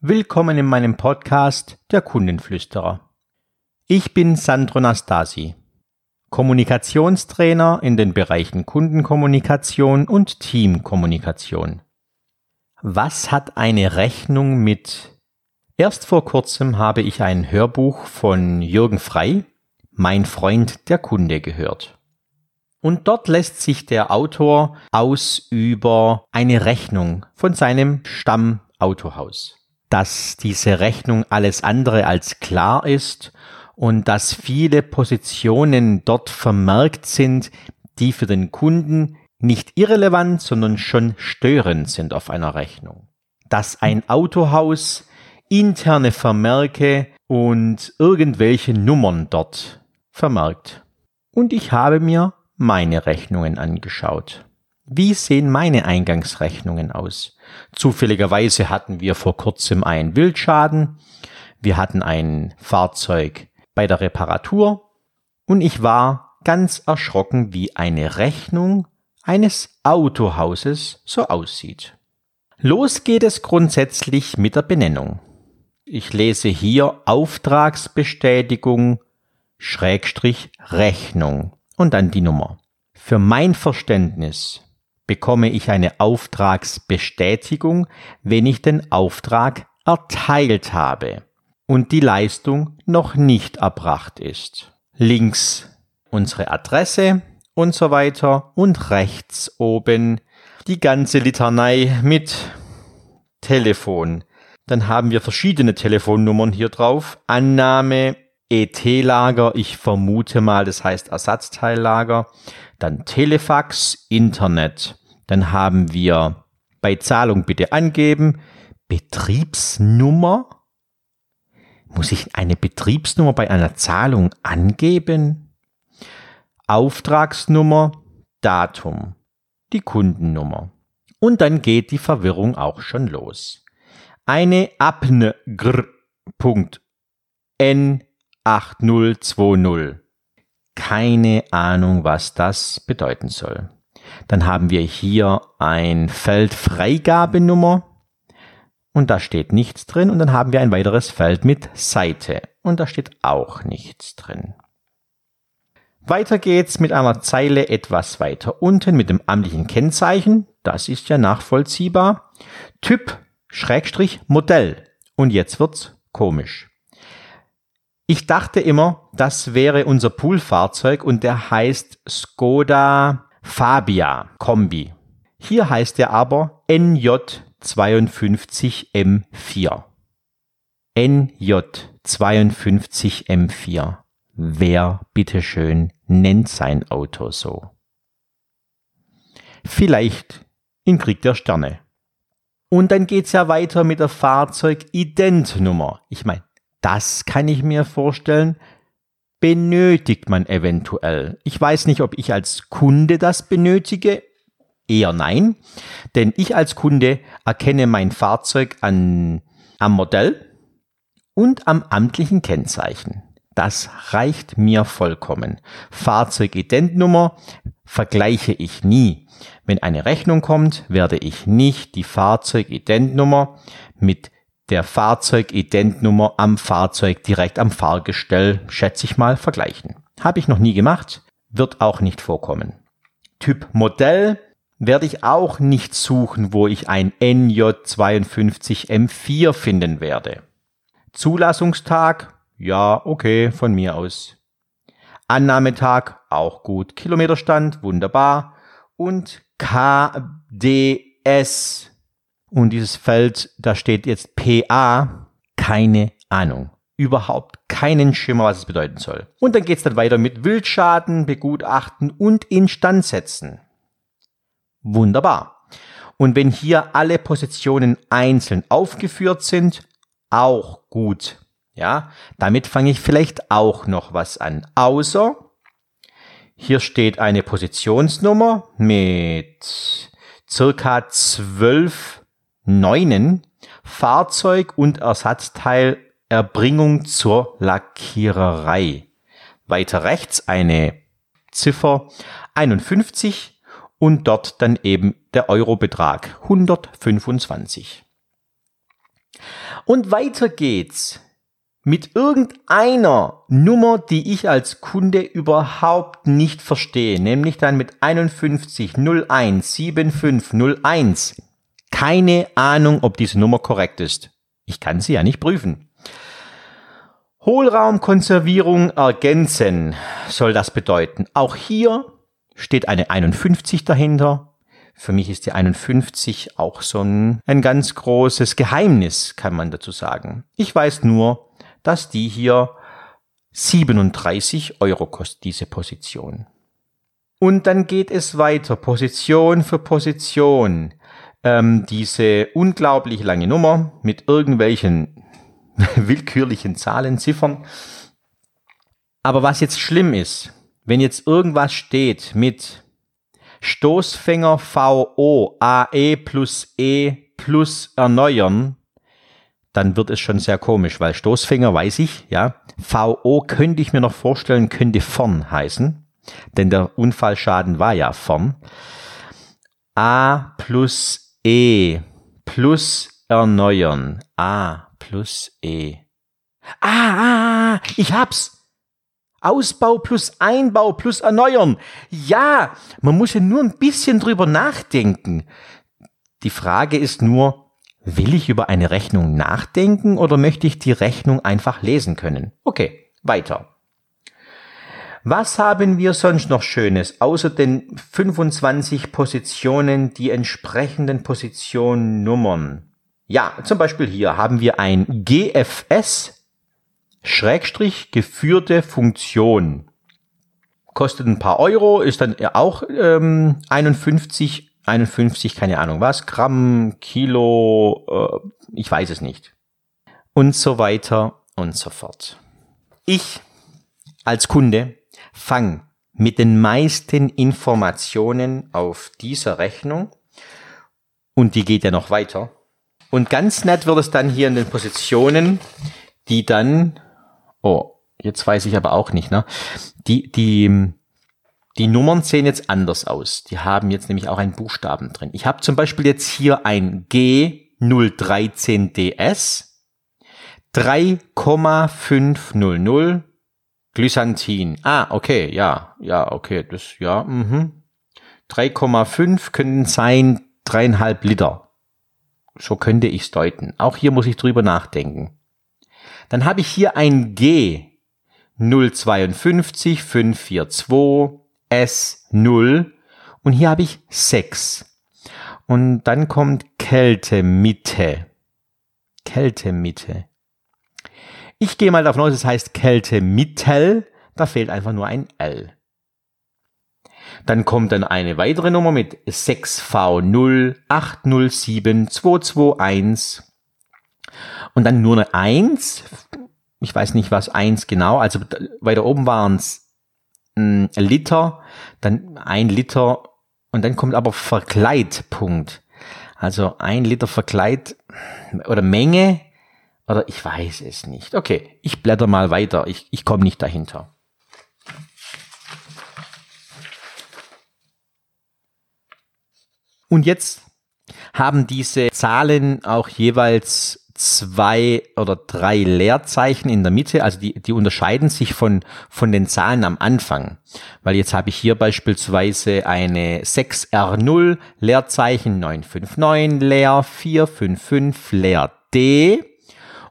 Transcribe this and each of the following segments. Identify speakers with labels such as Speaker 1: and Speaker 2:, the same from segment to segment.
Speaker 1: Willkommen in meinem Podcast Der Kundenflüsterer. Ich bin Sandro Nastasi, Kommunikationstrainer in den Bereichen Kundenkommunikation und Teamkommunikation. Was hat eine Rechnung mit? Erst vor kurzem habe ich ein Hörbuch von Jürgen Frei, Mein Freund der Kunde, gehört. Und dort lässt sich der Autor aus über eine Rechnung von seinem Stammautohaus dass diese Rechnung alles andere als klar ist und dass viele Positionen dort vermerkt sind, die für den Kunden nicht irrelevant, sondern schon störend sind auf einer Rechnung. Dass ein Autohaus interne Vermerke und irgendwelche Nummern dort vermerkt. Und ich habe mir meine Rechnungen angeschaut. Wie sehen meine Eingangsrechnungen aus? Zufälligerweise hatten wir vor kurzem einen Wildschaden. Wir hatten ein Fahrzeug bei der Reparatur und ich war ganz erschrocken, wie eine Rechnung eines Autohauses so aussieht. Los geht es grundsätzlich mit der Benennung. Ich lese hier Auftragsbestätigung Schrägstrich Rechnung und dann die Nummer. Für mein Verständnis bekomme ich eine Auftragsbestätigung, wenn ich den Auftrag erteilt habe und die Leistung noch nicht erbracht ist. Links unsere Adresse und so weiter und rechts oben die ganze Litanei mit Telefon. Dann haben wir verschiedene Telefonnummern hier drauf. Annahme, ET-Lager, ich vermute mal, das heißt Ersatzteillager. Dann Telefax, Internet. Dann haben wir bei Zahlung bitte angeben Betriebsnummer. Muss ich eine Betriebsnummer bei einer Zahlung angeben? Auftragsnummer, Datum, die Kundennummer. Und dann geht die Verwirrung auch schon los. Eine Apngr.N8020. Keine Ahnung, was das bedeuten soll. Dann haben wir hier ein Feld Freigabenummer und da steht nichts drin und dann haben wir ein weiteres Feld mit Seite und da steht auch nichts drin. Weiter geht's mit einer Zeile etwas weiter unten mit dem amtlichen Kennzeichen. Das ist ja nachvollziehbar. Typ Schrägstrich Modell. Und jetzt wird's komisch. Ich dachte immer, das wäre unser Poolfahrzeug und der heißt Skoda Fabia Kombi. Hier heißt er aber NJ52M4. NJ52M4. Wer bitteschön nennt sein Auto so? Vielleicht in Krieg der Sterne. Und dann geht's ja weiter mit der Fahrzeugidentnummer. Ich meine, das kann ich mir vorstellen, benötigt man eventuell. Ich weiß nicht, ob ich als Kunde das benötige. Eher nein, denn ich als Kunde erkenne mein Fahrzeug an, am Modell und am amtlichen Kennzeichen. Das reicht mir vollkommen. Fahrzeugidentnummer vergleiche ich nie. Wenn eine Rechnung kommt, werde ich nicht die Fahrzeugidentnummer mit der Fahrzeugidentnummer am Fahrzeug direkt am Fahrgestell, schätze ich mal, vergleichen. Habe ich noch nie gemacht, wird auch nicht vorkommen. Typ Modell werde ich auch nicht suchen, wo ich ein NJ52M4 finden werde. Zulassungstag, ja, okay, von mir aus. Annahmetag, auch gut. Kilometerstand, wunderbar. Und KDS und dieses Feld, da steht jetzt PA, keine Ahnung. Überhaupt keinen Schimmer, was es bedeuten soll. Und dann geht's dann weiter mit Wildschaden, begutachten und Instandsetzen. Wunderbar. Und wenn hier alle Positionen einzeln aufgeführt sind, auch gut. Ja, damit fange ich vielleicht auch noch was an. Außer hier steht eine Positionsnummer mit circa zwölf Neunen Fahrzeug- und Ersatzteilerbringung zur Lackiererei. Weiter rechts eine Ziffer 51 und dort dann eben der Eurobetrag 125. Und weiter geht's mit irgendeiner Nummer, die ich als Kunde überhaupt nicht verstehe, nämlich dann mit 51017501. Keine Ahnung, ob diese Nummer korrekt ist. Ich kann sie ja nicht prüfen. Hohlraumkonservierung ergänzen soll das bedeuten. Auch hier steht eine 51 dahinter. Für mich ist die 51 auch so ein, ein ganz großes Geheimnis, kann man dazu sagen. Ich weiß nur, dass die hier 37 Euro kostet, diese Position. Und dann geht es weiter, Position für Position. Ähm, diese unglaublich lange Nummer mit irgendwelchen willkürlichen Zahlen, Ziffern. Aber was jetzt schlimm ist, wenn jetzt irgendwas steht mit Stoßfänger VO AE plus E plus erneuern, dann wird es schon sehr komisch, weil Stoßfänger weiß ich, ja. VO könnte ich mir noch vorstellen, könnte vorn heißen, denn der Unfallschaden war ja vorn. A plus E plus erneuern. A plus E. Ah, ah, ah, ich hab's. Ausbau plus Einbau plus Erneuern. Ja, man muss ja nur ein bisschen drüber nachdenken. Die Frage ist nur, will ich über eine Rechnung nachdenken oder möchte ich die Rechnung einfach lesen können? Okay, weiter. Was haben wir sonst noch Schönes, außer den 25 Positionen, die entsprechenden Positionnummern? Ja, zum Beispiel hier haben wir ein GFS Schrägstrich geführte Funktion. Kostet ein paar Euro, ist dann auch ähm, 51, 51, keine Ahnung was, Gramm, Kilo, äh, ich weiß es nicht. Und so weiter und so fort. Ich als Kunde fang mit den meisten Informationen auf dieser Rechnung und die geht ja noch weiter und ganz nett wird es dann hier in den Positionen, die dann, oh, jetzt weiß ich aber auch nicht, ne? Die, die, die Nummern sehen jetzt anders aus. Die haben jetzt nämlich auch einen Buchstaben drin. Ich habe zum Beispiel jetzt hier ein G013DS 3,500 Glysantin. Ah, okay, ja, ja, okay, das, ja, mhm. 3,5 können sein dreieinhalb Liter. So könnte ich es deuten. Auch hier muss ich drüber nachdenken. Dann habe ich hier ein G 052 542 S0 und hier habe ich 6. Und dann kommt Kältemitte. Kältemitte. Ich gehe mal davon aus, es heißt Kältemittel. Da fehlt einfach nur ein L. Dann kommt dann eine weitere Nummer mit 6V08072221 und dann nur eine 1. Ich weiß nicht, was 1 genau, also weiter oben waren es Liter, dann ein Liter und dann kommt aber Verkleidpunkt. Also ein Liter Verkleid oder Menge oder ich weiß es nicht. Okay, ich blätter mal weiter. Ich, ich komme nicht dahinter. Und jetzt haben diese Zahlen auch jeweils zwei oder drei Leerzeichen in der Mitte, also die, die unterscheiden sich von, von den Zahlen am Anfang. Weil jetzt habe ich hier beispielsweise eine 6R0 Leerzeichen 959 leer, 455 leer D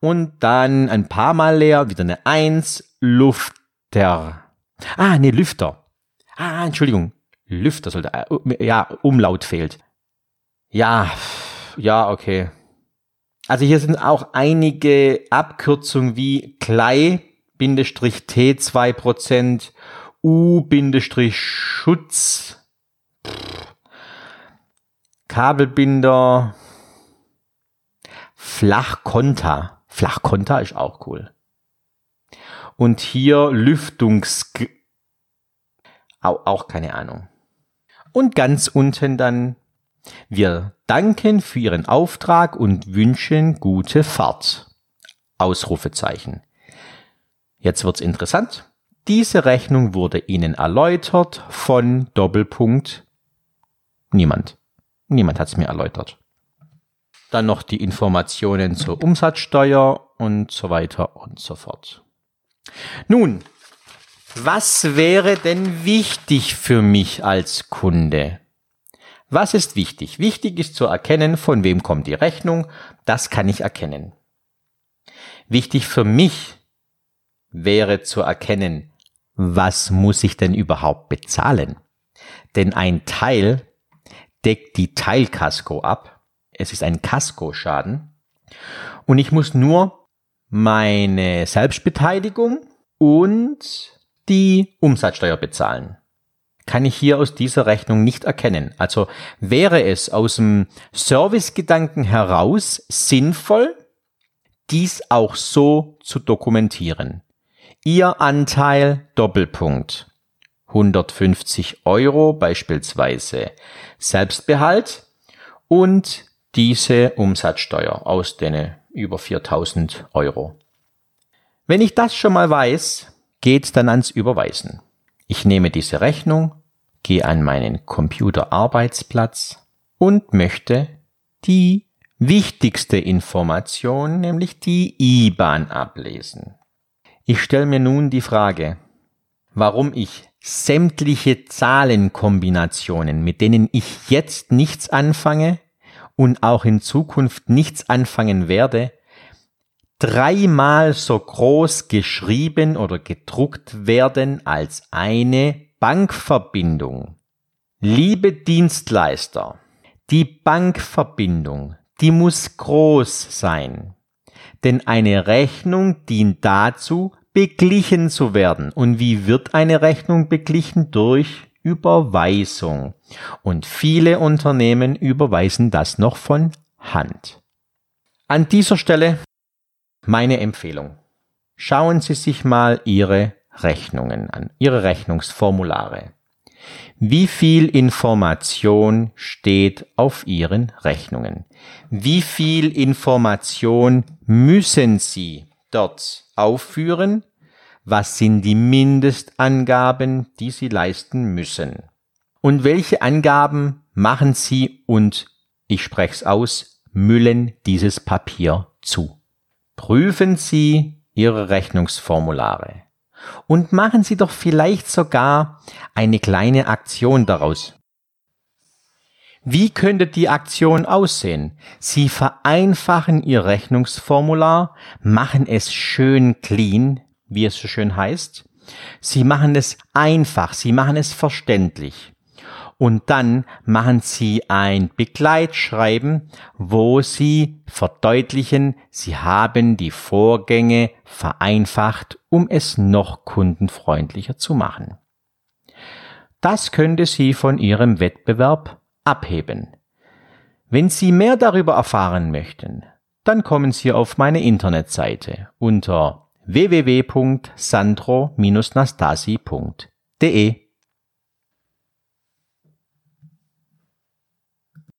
Speaker 1: und dann ein paar Mal leer, wieder eine 1, Lufter. Ah, nee, Lüfter. Ah, Entschuldigung, Lüfter sollte, äh, ja, Umlaut fehlt. Ja, ja, okay. Also hier sind auch einige Abkürzungen wie Klei, Bindestrich T 2%, U, Bindestrich Schutz, Kabelbinder, Flachkonta. Flachkonta ist auch cool. Und hier Lüftungs... Auch, auch keine Ahnung. Und ganz unten dann, wir danken für Ihren Auftrag und wünschen gute Fahrt. Ausrufezeichen. Jetzt wird's interessant. Diese Rechnung wurde Ihnen erläutert von Doppelpunkt niemand. Niemand hat's mir erläutert. Dann noch die Informationen zur Umsatzsteuer und so weiter und so fort. Nun, was wäre denn wichtig für mich als Kunde? Was ist wichtig? Wichtig ist zu erkennen, von wem kommt die Rechnung. Das kann ich erkennen. Wichtig für mich wäre zu erkennen, was muss ich denn überhaupt bezahlen? Denn ein Teil deckt die Teilkasko ab. Es ist ein Kaskoschaden. Und ich muss nur meine Selbstbeteiligung und die Umsatzsteuer bezahlen. Kann ich hier aus dieser Rechnung nicht erkennen. Also wäre es aus dem Servicegedanken heraus sinnvoll, dies auch so zu dokumentieren. Ihr Anteil Doppelpunkt. 150 Euro beispielsweise Selbstbehalt und diese Umsatzsteuer aus den über 4000 Euro. Wenn ich das schon mal weiß, geht dann ans Überweisen. Ich nehme diese Rechnung, gehe an meinen Computerarbeitsplatz und möchte die wichtigste Information, nämlich die IBAN ablesen. Ich stelle mir nun die Frage, warum ich sämtliche Zahlenkombinationen, mit denen ich jetzt nichts anfange und auch in Zukunft nichts anfangen werde, dreimal so groß geschrieben oder gedruckt werden als eine Bankverbindung. Liebe Dienstleister, die Bankverbindung, die muss groß sein. Denn eine Rechnung dient dazu, beglichen zu werden. Und wie wird eine Rechnung beglichen? Durch Überweisung. Und viele Unternehmen überweisen das noch von Hand. An dieser Stelle meine Empfehlung. Schauen Sie sich mal Ihre Rechnungen an, Ihre Rechnungsformulare. Wie viel Information steht auf Ihren Rechnungen? Wie viel Information müssen Sie dort aufführen? Was sind die Mindestangaben, die Sie leisten müssen? Und welche Angaben machen Sie und, ich spreche es aus, müllen dieses Papier zu? Prüfen Sie Ihre Rechnungsformulare und machen Sie doch vielleicht sogar eine kleine Aktion daraus. Wie könnte die Aktion aussehen? Sie vereinfachen Ihr Rechnungsformular, machen es schön clean, wie es so schön heißt. Sie machen es einfach, Sie machen es verständlich und dann machen Sie ein Begleitschreiben, wo Sie verdeutlichen, Sie haben die Vorgänge vereinfacht, um es noch kundenfreundlicher zu machen. Das könnte Sie von Ihrem Wettbewerb abheben. Wenn Sie mehr darüber erfahren möchten, dann kommen Sie auf meine Internetseite unter www.sandro-nastasi.de.